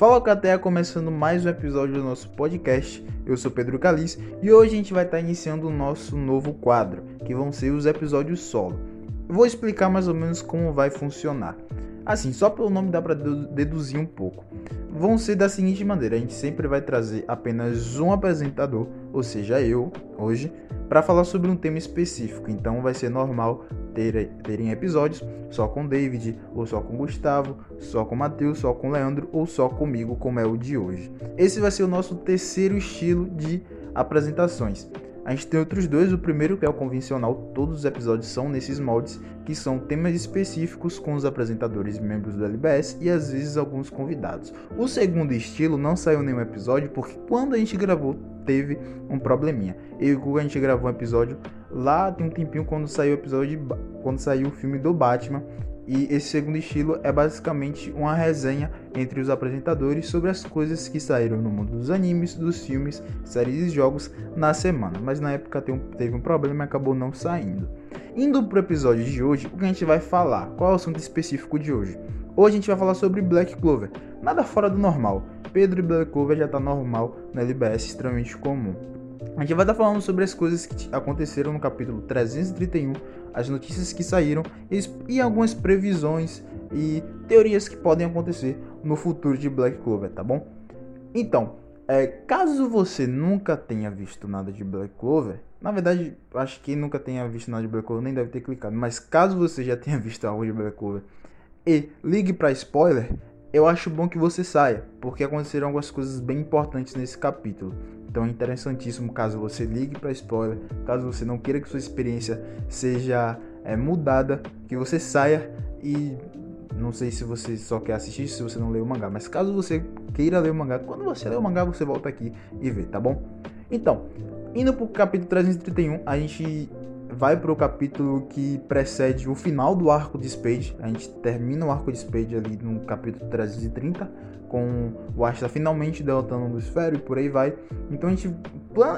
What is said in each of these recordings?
Fala Cateia, começando mais um episódio do nosso podcast. Eu sou Pedro Calis e hoje a gente vai estar iniciando o nosso novo quadro, que vão ser os episódios solo. Vou explicar mais ou menos como vai funcionar. Assim, só pelo nome dá para deduzir um pouco. Vão ser da seguinte maneira: a gente sempre vai trazer apenas um apresentador, ou seja, eu, hoje, para falar sobre um tema específico. Então vai ser normal ter, terem episódios só com David, ou só com Gustavo, só com Matheus, só com Leandro, ou só comigo, como é o de hoje. Esse vai ser o nosso terceiro estilo de apresentações. A gente tem outros dois. O primeiro, que é o convencional, todos os episódios são nesses moldes, que são temas específicos com os apresentadores membros do LBS e às vezes alguns convidados. O segundo estilo não saiu nenhum episódio porque quando a gente gravou teve um probleminha. Eu e o Google a gente gravou um episódio lá tem um tempinho quando saiu o episódio de, quando saiu o filme do Batman e esse segundo estilo é basicamente uma resenha entre os apresentadores sobre as coisas que saíram no mundo dos animes, dos filmes, séries e jogos na semana. Mas na época teve um problema e acabou não saindo. Indo pro episódio de hoje, o que a gente vai falar? Qual é o assunto específico de hoje? Hoje a gente vai falar sobre Black Clover. Nada fora do normal. Pedro e Black Clover já tá normal na LBS, extremamente comum. A gente vai estar falando sobre as coisas que aconteceram no capítulo 331, as notícias que saíram e algumas previsões e teorias que podem acontecer no futuro de Black Clover, tá bom? Então, é, caso você nunca tenha visto nada de Black Clover, na verdade, acho que nunca tenha visto nada de Black Clover nem deve ter clicado, mas caso você já tenha visto algo de Black Clover e ligue para spoiler, eu acho bom que você saia, porque aconteceram algumas coisas bem importantes nesse capítulo. Então é interessantíssimo caso você ligue para spoiler, caso você não queira que sua experiência seja é, mudada, que você saia e não sei se você só quer assistir se você não leu o mangá, mas caso você queira ler o mangá, quando você ler o mangá você volta aqui e vê, tá bom? Então, indo pro capítulo 331, a gente vai pro capítulo que precede o final do arco de Spade. A gente termina o arco de Spade ali no capítulo 330 com o Asta finalmente derrotando o Lucifero e por aí vai. Então a gente,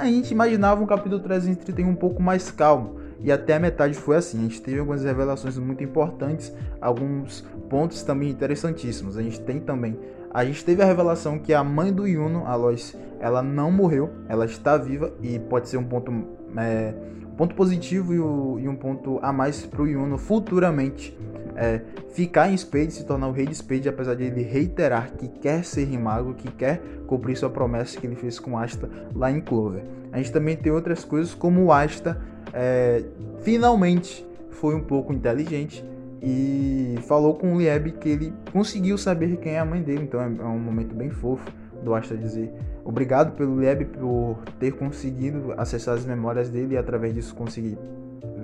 a gente imaginava um capítulo 331 um pouco mais calmo. E até a metade foi assim. A gente teve algumas revelações muito importantes, alguns pontos também interessantíssimos. A gente tem também. A gente teve a revelação que a mãe do Yuno, a Lois, ela não morreu, ela está viva e pode ser um ponto é, ponto positivo e, o, e um ponto a mais para o Yuno futuramente é, ficar em Spade, se tornar o rei de Spade, apesar de ele reiterar que quer ser Rimago, que quer cumprir sua promessa que ele fez com Asta lá em Clover. A gente também tem outras coisas como o Asta é, finalmente foi um pouco inteligente e falou com o Lieb que ele conseguiu saber quem é a mãe dele, então é, é um momento bem fofo do Asta dizer obrigado pelo Lieb por ter conseguido acessar as memórias dele e através disso conseguir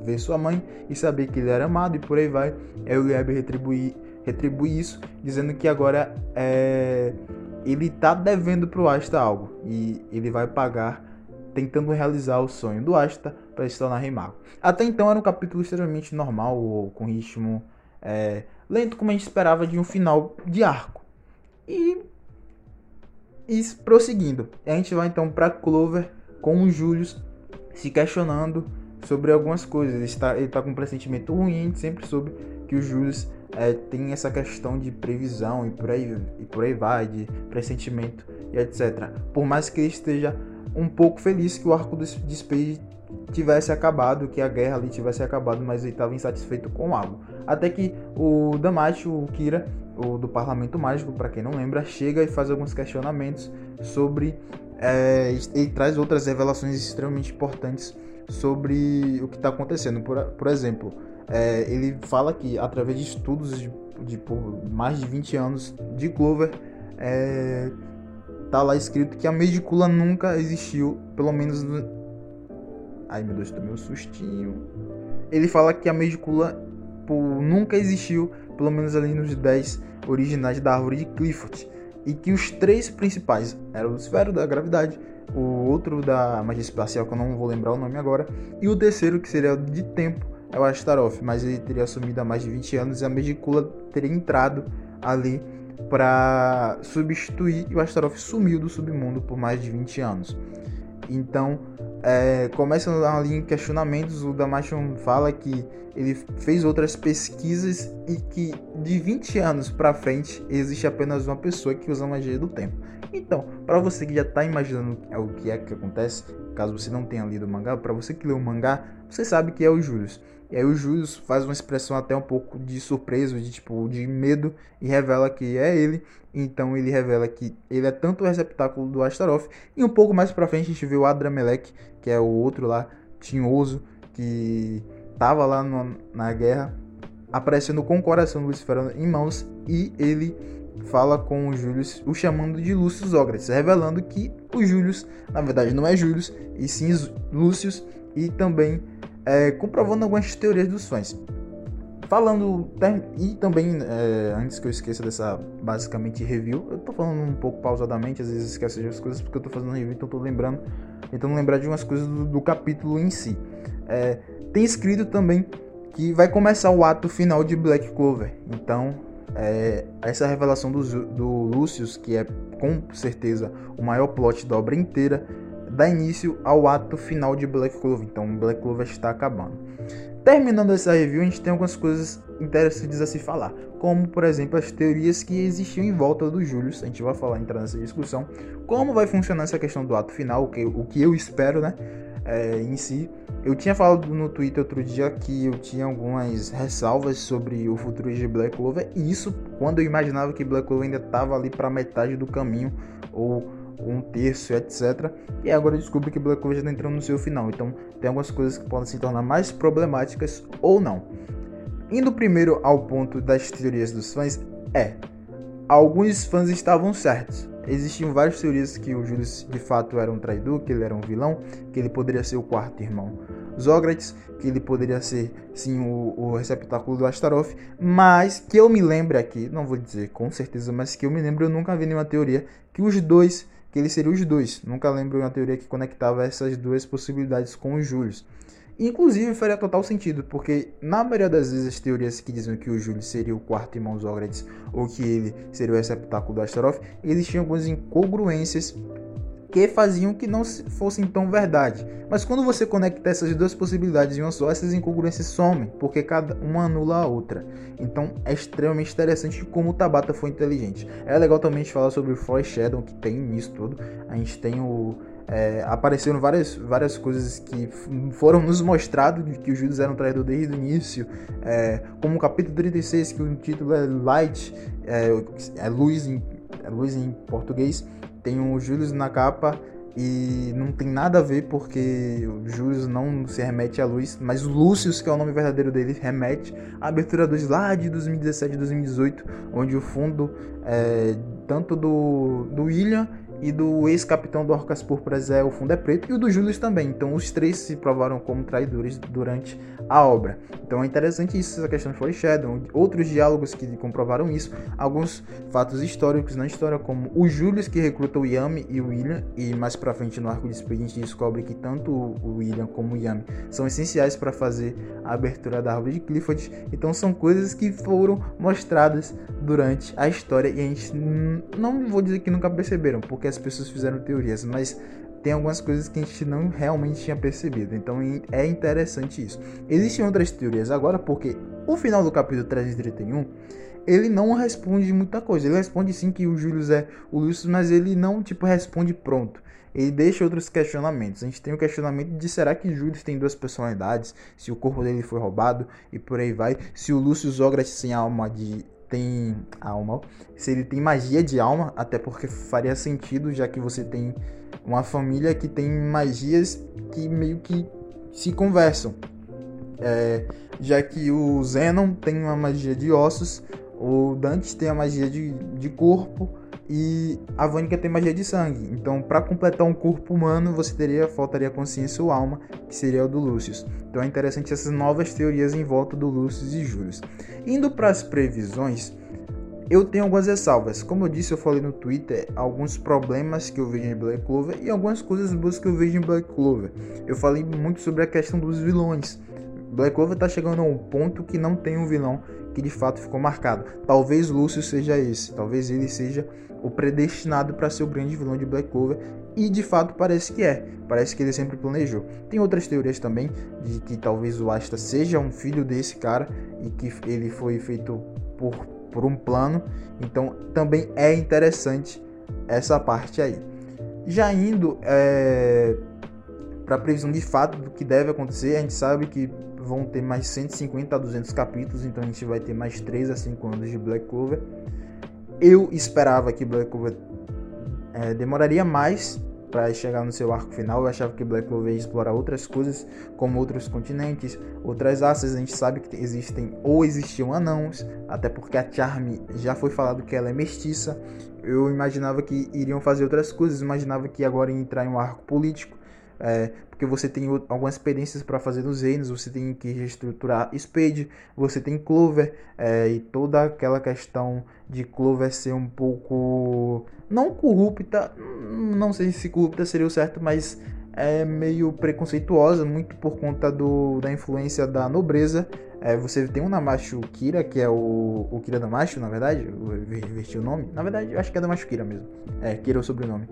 ver sua mãe e saber que ele era amado e por aí vai. Aí o Lieb retribui, retribui isso, dizendo que agora é, ele tá devendo pro Asta algo e ele vai pagar tentando realizar o sonho do Asta para se tornar rei mago. Até então era um capítulo extremamente normal, com ritmo é, lento, como a gente esperava de um final de arco. E, e prosseguindo, a gente vai então para Clover com o Julius se questionando sobre algumas coisas. Ele está, ele está com um pressentimento ruim, a gente sempre soube que o Julius é, tem essa questão de previsão e por, aí, e por aí vai, de pressentimento e etc. Por mais que ele esteja um pouco feliz que o arco de Spade tivesse acabado, que a guerra ali tivesse acabado, mas ele estava insatisfeito com algo. Até que o Damachi, o Kira, o do Parlamento Mágico, para quem não lembra, chega e faz alguns questionamentos sobre. É, ele traz outras revelações extremamente importantes sobre o que está acontecendo. Por, por exemplo, é, ele fala que através de estudos de, de mais de 20 anos de Clover, é, tá lá escrito que a medicula nunca existiu, pelo menos no... Ai meu Deus, tomei um sustinho. Ele fala que a medicula nunca existiu, pelo menos ali nos 10 originais da árvore de Clifford. E que os três principais eram o esfero da gravidade, o outro da magia espacial, que eu não vou lembrar o nome agora, e o terceiro, que seria de tempo, é o Astaroth, mas ele teria assumido há mais de 20 anos e a Medicula teria entrado ali para substituir e o Astaroth sumiu do submundo por mais de 20 anos. Então, é, começa ali em questionamentos, o Damation fala que ele fez outras pesquisas e que de 20 anos para frente existe apenas uma pessoa que usa a magia do tempo. Então, para você que já está imaginando o que é que acontece, caso você não tenha lido o mangá, para você que leu o mangá, você sabe que é o Julius. E aí o Julius faz uma expressão até um pouco de surpresa, de tipo, de medo e revela que é ele. Então ele revela que ele é tanto o receptáculo do Astaroth e um pouco mais para frente a gente vê o Adramelech, que é o outro lá tinhoso que tava lá no, na guerra, aparecendo com o coração do Lucifer em mãos e ele fala com o Julius, o chamando de Lúcio Zócrates, revelando que o Julius, na verdade, não é Julius, e sim Lúcio, e também é, comprovando algumas teorias dos fãs. Falando, e também, é, antes que eu esqueça dessa basicamente review, eu tô falando um pouco pausadamente, às vezes esqueço de as coisas porque eu tô fazendo review, então tô lembrando, tentando lembrar de umas coisas do, do capítulo em si. É, tem escrito também que vai começar o ato final de Black Clover, então é, essa revelação do, do Lucius, que é com certeza o maior plot da obra inteira, dá início ao ato final de Black Clover, então Black Clover está acabando. Terminando essa review, a gente tem algumas coisas interessantes a se falar, como por exemplo as teorias que existiam em volta do Julius. A gente vai falar entrar nessa discussão, como vai funcionar essa questão do ato final, o que, o que eu espero, né, é, em si. Eu tinha falado no Twitter outro dia que eu tinha algumas ressalvas sobre o futuro de Black Clover, e isso quando eu imaginava que Black Clover ainda estava ali para metade do caminho ou um terço, etc. E agora eu descubro que Black Clover já está entrando no seu final. Então tem algumas coisas que podem se tornar mais problemáticas ou não. Indo primeiro ao ponto das teorias dos fãs, é. Alguns fãs estavam certos. Existiam várias teorias que o Julius de fato era um traidor, que ele era um vilão, que ele poderia ser o quarto irmão Zócrates, que ele poderia ser sim o, o receptáculo do Astaroth, mas que eu me lembre aqui, não vou dizer com certeza, mas que eu me lembro, eu nunca vi nenhuma teoria que os dois que eles seriam os dois. Nunca lembro uma teoria que conectava essas duas possibilidades com os Július. Inclusive faria total sentido, porque na maioria das vezes as teorias que diziam que o Júlio seria o quarto irmão Zócrates ou que ele seria o receptáculo do Astaroth, existiam algumas incongruências que faziam que não fossem tão verdade. Mas quando você conecta essas duas possibilidades em uma só, essas incongruências somem, porque cada uma anula a outra. Então é extremamente interessante como o Tabata foi inteligente. É legal também a gente falar sobre o Foreshadow, que tem nisso tudo. A gente tem o. É, apareceram várias, várias coisas que foram nos mostrados de que os judeus eram traidores desde o início, é, como o capítulo 36, que o título é Light, é, é luz, em, é luz em português, tem o Júlio na capa e não tem nada a ver porque o Júlio não se remete à luz, mas o Lúcio, que é o nome verdadeiro dele, remete à abertura 2 lá de 2017 e 2018, onde o fundo é tanto do, do William e do ex-capitão do Orcas Púrpuras é o fundo é preto e o do Julius também. Então os três se provaram como traidores durante a obra. Então é interessante isso, essa questão de Foreshadow, outros diálogos que comprovaram isso, alguns fatos históricos na história, como o Julius que recruta o Yami e o William, e mais pra frente no arco de Speed a gente descobre que tanto o William como o Yami são essenciais para fazer a abertura da árvore de Clifford. Então são coisas que foram mostradas durante a história e a gente não vou dizer que nunca perceberam, porque as pessoas fizeram teorias, mas tem algumas coisas que a gente não realmente tinha percebido. Então é interessante isso. Existem outras teorias agora, porque o final do capítulo 331 ele não responde muita coisa. Ele responde sim que o Júlio é o Lúcio, mas ele não tipo responde pronto. Ele deixa outros questionamentos. A gente tem o questionamento de será que Júlio tem duas personalidades? Se o corpo dele foi roubado e por aí vai. Se o Lúcio Zogras tem alma de tem alma, se ele tem magia de alma, até porque faria sentido, já que você tem uma família que tem magias que meio que se conversam. É, já que o Zenon tem uma magia de ossos, o Dante tem a magia de, de corpo e a Vânica tem magia de sangue. Então, para completar um corpo humano, você teria faltaria consciência ou alma, que seria o do Lúcius. Então, é interessante essas novas teorias em volta do Lúcius e Július. Indo para as previsões, eu tenho algumas ressalvas. Como eu disse, eu falei no Twitter alguns problemas que eu vejo em Black Clover e algumas coisas boas que eu vejo em Black Clover. Eu falei muito sobre a questão dos vilões. Black Clover tá chegando a um ponto que não tem um vilão que de fato ficou marcado. Talvez Lúcio seja esse, talvez ele seja o predestinado para ser o grande vilão de Black Clover e de fato parece que é. Parece que ele sempre planejou. Tem outras teorias também de que talvez o Asta seja um filho desse cara e que ele foi feito por, por um plano. Então também é interessante essa parte aí. Já indo é, para a previsão de fato do que deve acontecer, a gente sabe que vão ter mais 150 a 200 capítulos, então a gente vai ter mais 3 a 5 anos de Black Clover. Eu esperava que Black Clover é, demoraria mais para chegar no seu arco final. Eu achava que Black Clover ia explorar outras coisas, como outros continentes, outras raças. A gente sabe que existem ou existiam anãos, até porque a Charme já foi falado que ela é mestiça. Eu imaginava que iriam fazer outras coisas, imaginava que agora ia entrar em um arco político. É, porque você tem algumas experiências para fazer nos reinos, você tem que reestruturar Spade, você tem Clover é, e toda aquela questão de Clover ser um pouco não corrupta, não sei se corrupta seria o certo, mas é meio preconceituosa, muito por conta do, da influência da nobreza. É, você tem o Namacho Kira, que é o, o Kira Damacho, na verdade, eu inverti o nome. Na verdade, eu acho que é Damacho Kira mesmo. É, Kira é o sobrenome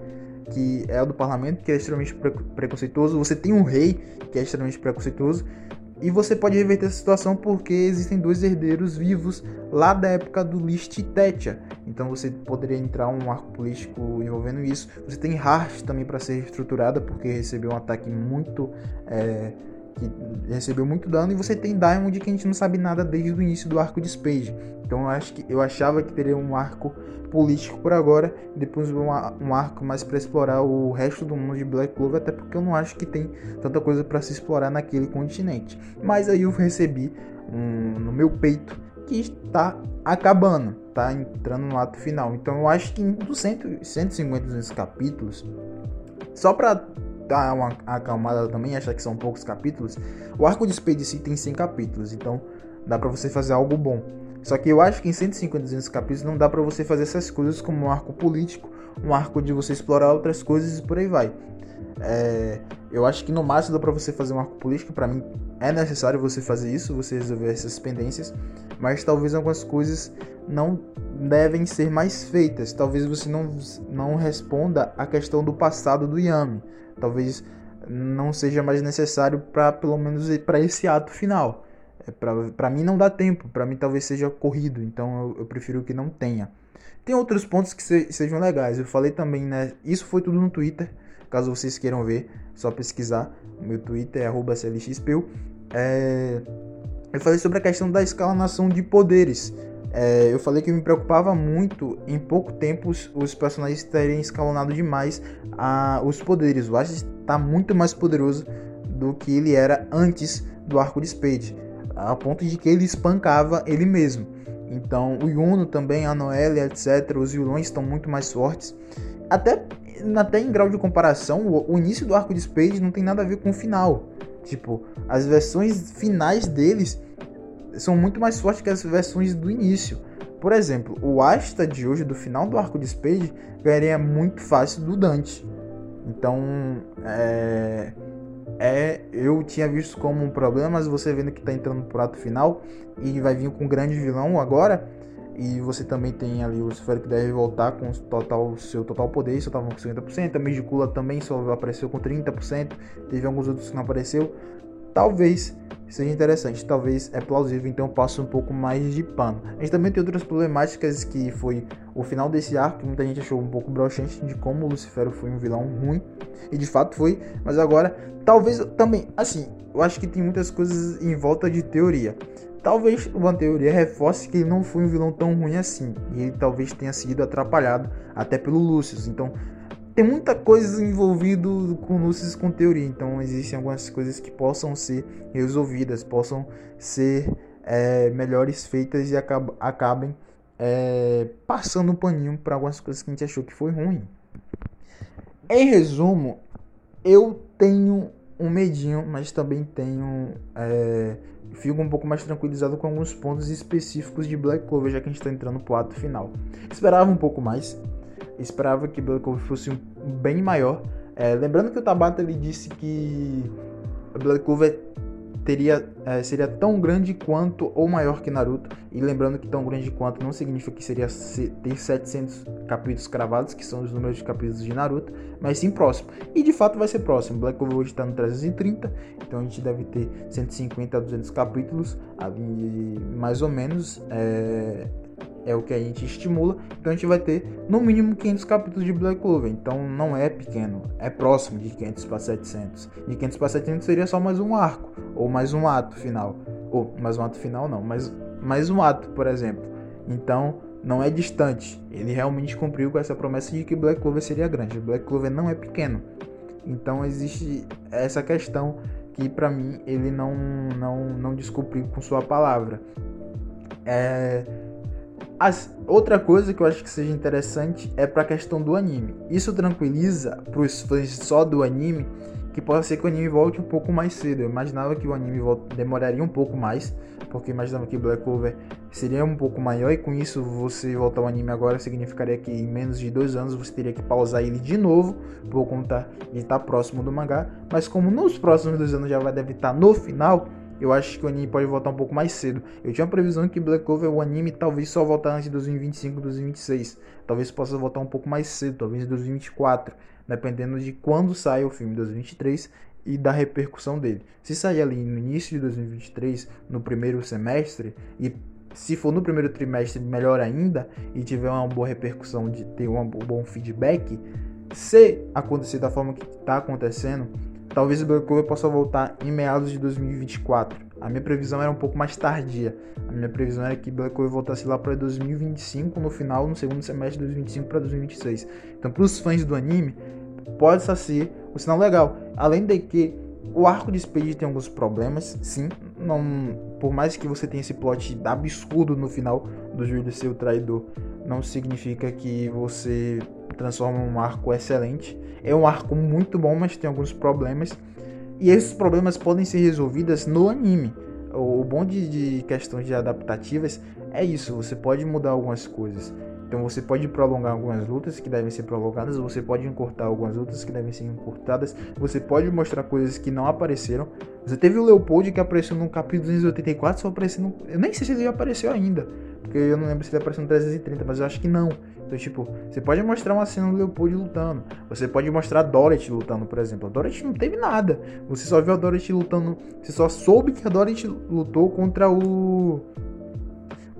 que é o do parlamento, que é extremamente preconceituoso. Você tem um rei, que é extremamente preconceituoso. E você pode reverter essa situação porque existem dois herdeiros vivos lá da época do List Tetia. Então você poderia entrar um arco político envolvendo isso. Você tem Heart também para ser estruturada porque recebeu um ataque muito. É, que recebeu muito dano. E você tem Diamond que a gente não sabe nada desde o início do arco de Spade. Então eu acho que eu achava que teria um arco político por agora, e depois um, um arco mais para explorar o resto do mundo de Black Clover, até porque eu não acho que tem tanta coisa para se explorar naquele continente. Mas aí eu recebi um, no meu peito que está acabando, tá entrando no ato final. Então eu acho que dos 150 200 capítulos, só para dar uma acalmada também, achar que são poucos capítulos, o arco de Spade tem 100 capítulos, então dá para você fazer algo bom. Só que eu acho que em 150, 200 capítulos não dá para você fazer essas coisas como um arco político, um arco de você explorar outras coisas e por aí vai. É, eu acho que no máximo dá para você fazer um arco político. Para mim é necessário você fazer isso, você resolver essas pendências, mas talvez algumas coisas não devem ser mais feitas. Talvez você não, não responda a questão do passado do Yami. Talvez não seja mais necessário para pelo menos para esse ato final. É para mim não dá tempo, para mim talvez seja corrido, então eu, eu, prefiro que não tenha. Tem outros pontos que se, sejam legais. Eu falei também, né? Isso foi tudo no Twitter. Caso vocês queiram ver, só pesquisar. Meu Twitter é @clxpeu. É... Eu falei sobre a questão da escalação de poderes. É, eu falei que me preocupava muito em pouco tempo os, os personagens terem escalonado demais a, os poderes. O Ash está muito mais poderoso do que ele era antes do arco de Spade a ponto de que ele espancava ele mesmo. Então, o Yuno também, a Noelle, etc., os vilões estão muito mais fortes. Até, até em grau de comparação, o, início do arco de Spade não tem nada a ver com o final. Tipo, as versões finais deles são muito mais fortes que as versões do início. Por exemplo, o Asta de hoje, do final do arco de Spade, ganharia muito fácil do Dante. Então, é é, eu tinha visto como um problema, mas você vendo que está entrando pro ato final e vai vir com um grande vilão agora, e você também tem ali o Lucifer que deve voltar com total, seu total poder, só estavam com 50%, a Medicula também só apareceu com 30%, teve alguns outros que não apareceu. Talvez seja interessante, talvez é plausível, então passo um pouco mais de pano. A gente também tem outras problemáticas que foi o final desse arco, muita gente achou um pouco broxante de como o Lucifero foi um vilão ruim, e de fato foi, mas agora talvez também, assim, eu acho que tem muitas coisas em volta de teoria. Talvez uma teoria reforce que ele não foi um vilão tão ruim assim, e ele talvez tenha sido atrapalhado até pelo Lucius. Então, tem muita coisa envolvido com Lucis com teoria, então existem algumas coisas que possam ser resolvidas, possam ser é, melhores feitas e acab acabem é, passando um paninho para algumas coisas que a gente achou que foi ruim. Em resumo, eu tenho um medinho, mas também tenho. É, fico um pouco mais tranquilizado com alguns pontos específicos de Black Clover, já que a gente está entrando pro ato final. Esperava um pouco mais, esperava que Black Clover fosse bem maior. É, lembrando que o Tabata ele disse que Black Clover teria é, seria tão grande quanto ou maior que Naruto. E lembrando que tão grande quanto não significa que seria ter 700 capítulos cravados, que são os números de capítulos de Naruto, mas sim próximo. E de fato vai ser próximo. Black Clover está no 330, então a gente deve ter 150 a 200 capítulos, mais ou menos. É, é o que a gente estimula. Então a gente vai ter no mínimo 500 capítulos de Black Clover. Então não é pequeno, é próximo de 500 para 700. De 500 para 700 seria só mais um arco ou mais um ato final. Ou mais um ato final não, mas mais um ato, por exemplo. Então não é distante. Ele realmente cumpriu com essa promessa de que Black Clover seria grande. Black Clover não é pequeno. Então existe essa questão que para mim ele não não não descumpriu com sua palavra. É, as, outra coisa que eu acho que seja interessante é para a questão do anime. Isso tranquiliza para os fãs só do anime que possa ser que o anime volte um pouco mais cedo. Eu imaginava que o anime demoraria um pouco mais, porque imaginava que Black Clover seria um pouco maior e com isso você voltar ao anime agora significaria que em menos de dois anos você teria que pausar ele de novo por conta de estar próximo do mangá. Mas como nos próximos dois anos já vai deve estar no final, eu acho que o anime pode voltar um pouco mais cedo. Eu tinha uma previsão que Black Clover, o anime, talvez só voltar antes de 2025, 2026. Talvez possa voltar um pouco mais cedo, talvez em 2024, dependendo de quando sai o filme, 2023, e da repercussão dele. Se sair ali no início de 2023, no primeiro semestre, e se for no primeiro trimestre, melhor ainda, e tiver uma boa repercussão, de ter um bom feedback, se acontecer da forma que está acontecendo, Talvez o Black Clover possa voltar em meados de 2024. A minha previsão era um pouco mais tardia. A minha previsão era que Black Clover voltasse lá para 2025, no final, no segundo semestre de 2025 para 2026. Então, para os fãs do anime, pode ser um sinal legal. Além de que o arco de Speed tem alguns problemas, sim. Não, por mais que você tenha esse plot absurdo no final do Júlio ser o traidor, não significa que você transforma um arco excelente. É um arco muito bom, mas tem alguns problemas. E esses problemas podem ser resolvidos no anime. O bom de, de questões de adaptativas é isso, você pode mudar algumas coisas. Então você pode prolongar algumas lutas que devem ser prolongadas, você pode encurtar algumas lutas que devem ser encurtadas, você pode mostrar coisas que não apareceram. Você teve o Leopold que apareceu no capítulo 284, só aparecendo. Eu nem sei se ele apareceu ainda, porque eu não lembro se ele apareceu no 330, mas eu acho que não. Então, tipo, você pode mostrar uma cena do Leopold lutando. Você pode mostrar a Dorothy lutando, por exemplo. A Dorothy não teve nada. Você só viu a Dorothy lutando. Você só soube que a Dorothy lutou contra o.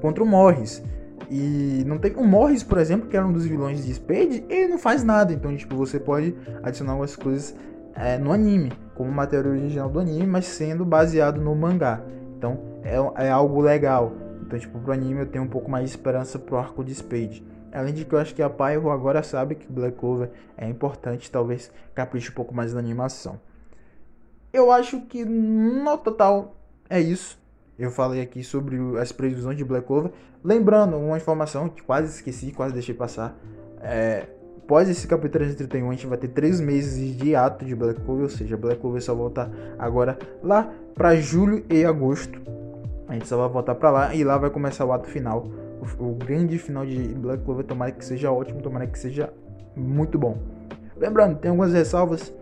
Contra o Morris. E não tem. O Morris, por exemplo, que era um dos vilões de Spade, ele não faz nada. Então, tipo, você pode adicionar algumas coisas é, no anime, como matéria original do anime, mas sendo baseado no mangá. Então, é, é algo legal. Então, tipo, pro anime eu tenho um pouco mais de esperança pro arco de Spade. Além de que eu acho que a Pyro agora sabe que Black Clover é importante, talvez capriche um pouco mais na animação. Eu acho que no total é isso. Eu falei aqui sobre as previsões de Black Clover. Lembrando uma informação que quase esqueci, quase deixei passar. É, após esse capítulo 331, a gente vai ter três meses de ato de Black Clover, ou seja, Black Clover só volta agora lá para julho e agosto. A gente só vai voltar para lá e lá vai começar o ato final o, grande final de Black Clover, tomara que seja ótimo, tomara que seja muito bom. Lembrando, tem algumas ressalvas.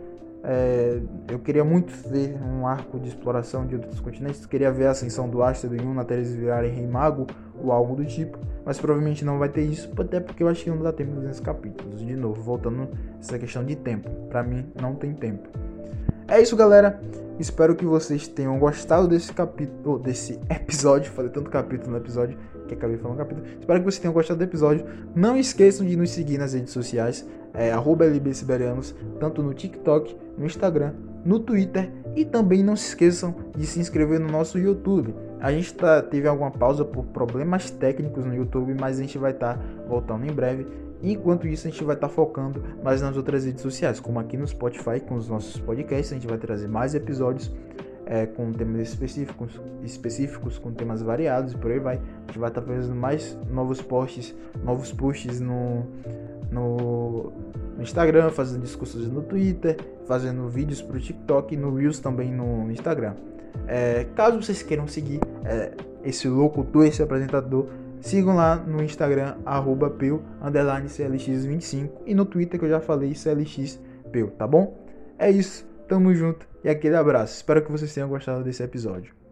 É, eu queria muito ver um arco de exploração de outros continentes. Queria ver a ascensão do Astro e Yun até eles virarem Rei Mago ou algo do tipo. Mas provavelmente não vai ter isso, até porque eu acho que não dá tempo nesses capítulos. De novo, voltando essa questão de tempo. Para mim, não tem tempo. É isso, galera. Espero que vocês tenham gostado desse capítulo, desse episódio. Falei tanto capítulo no episódio que acabei falando capítulo. Espero que vocês tenham gostado do episódio. Não esqueçam de nos seguir nas redes sociais, é, LBSiberianos, tanto no TikTok, no Instagram, no Twitter e também não se esqueçam de se inscrever no nosso YouTube. A gente tá, teve alguma pausa por problemas técnicos no YouTube, mas a gente vai estar tá voltando em breve. Enquanto isso, a gente vai estar tá focando mais nas outras redes sociais, como aqui no Spotify com os nossos podcasts. A gente vai trazer mais episódios é, com temas específicos, específicos, com temas variados e por aí vai. A gente vai estar tá fazendo mais novos posts, novos posts no, no, Instagram, fazendo discussões no Twitter, fazendo vídeos para o TikTok e no Reels também no Instagram. É, caso vocês queiram seguir é, esse locutor, esse apresentador, sigam lá no Instagram, arroba CLX25 e no Twitter que eu já falei, CLXPeu, tá bom? É isso. tamo junto e aquele abraço. Espero que vocês tenham gostado desse episódio.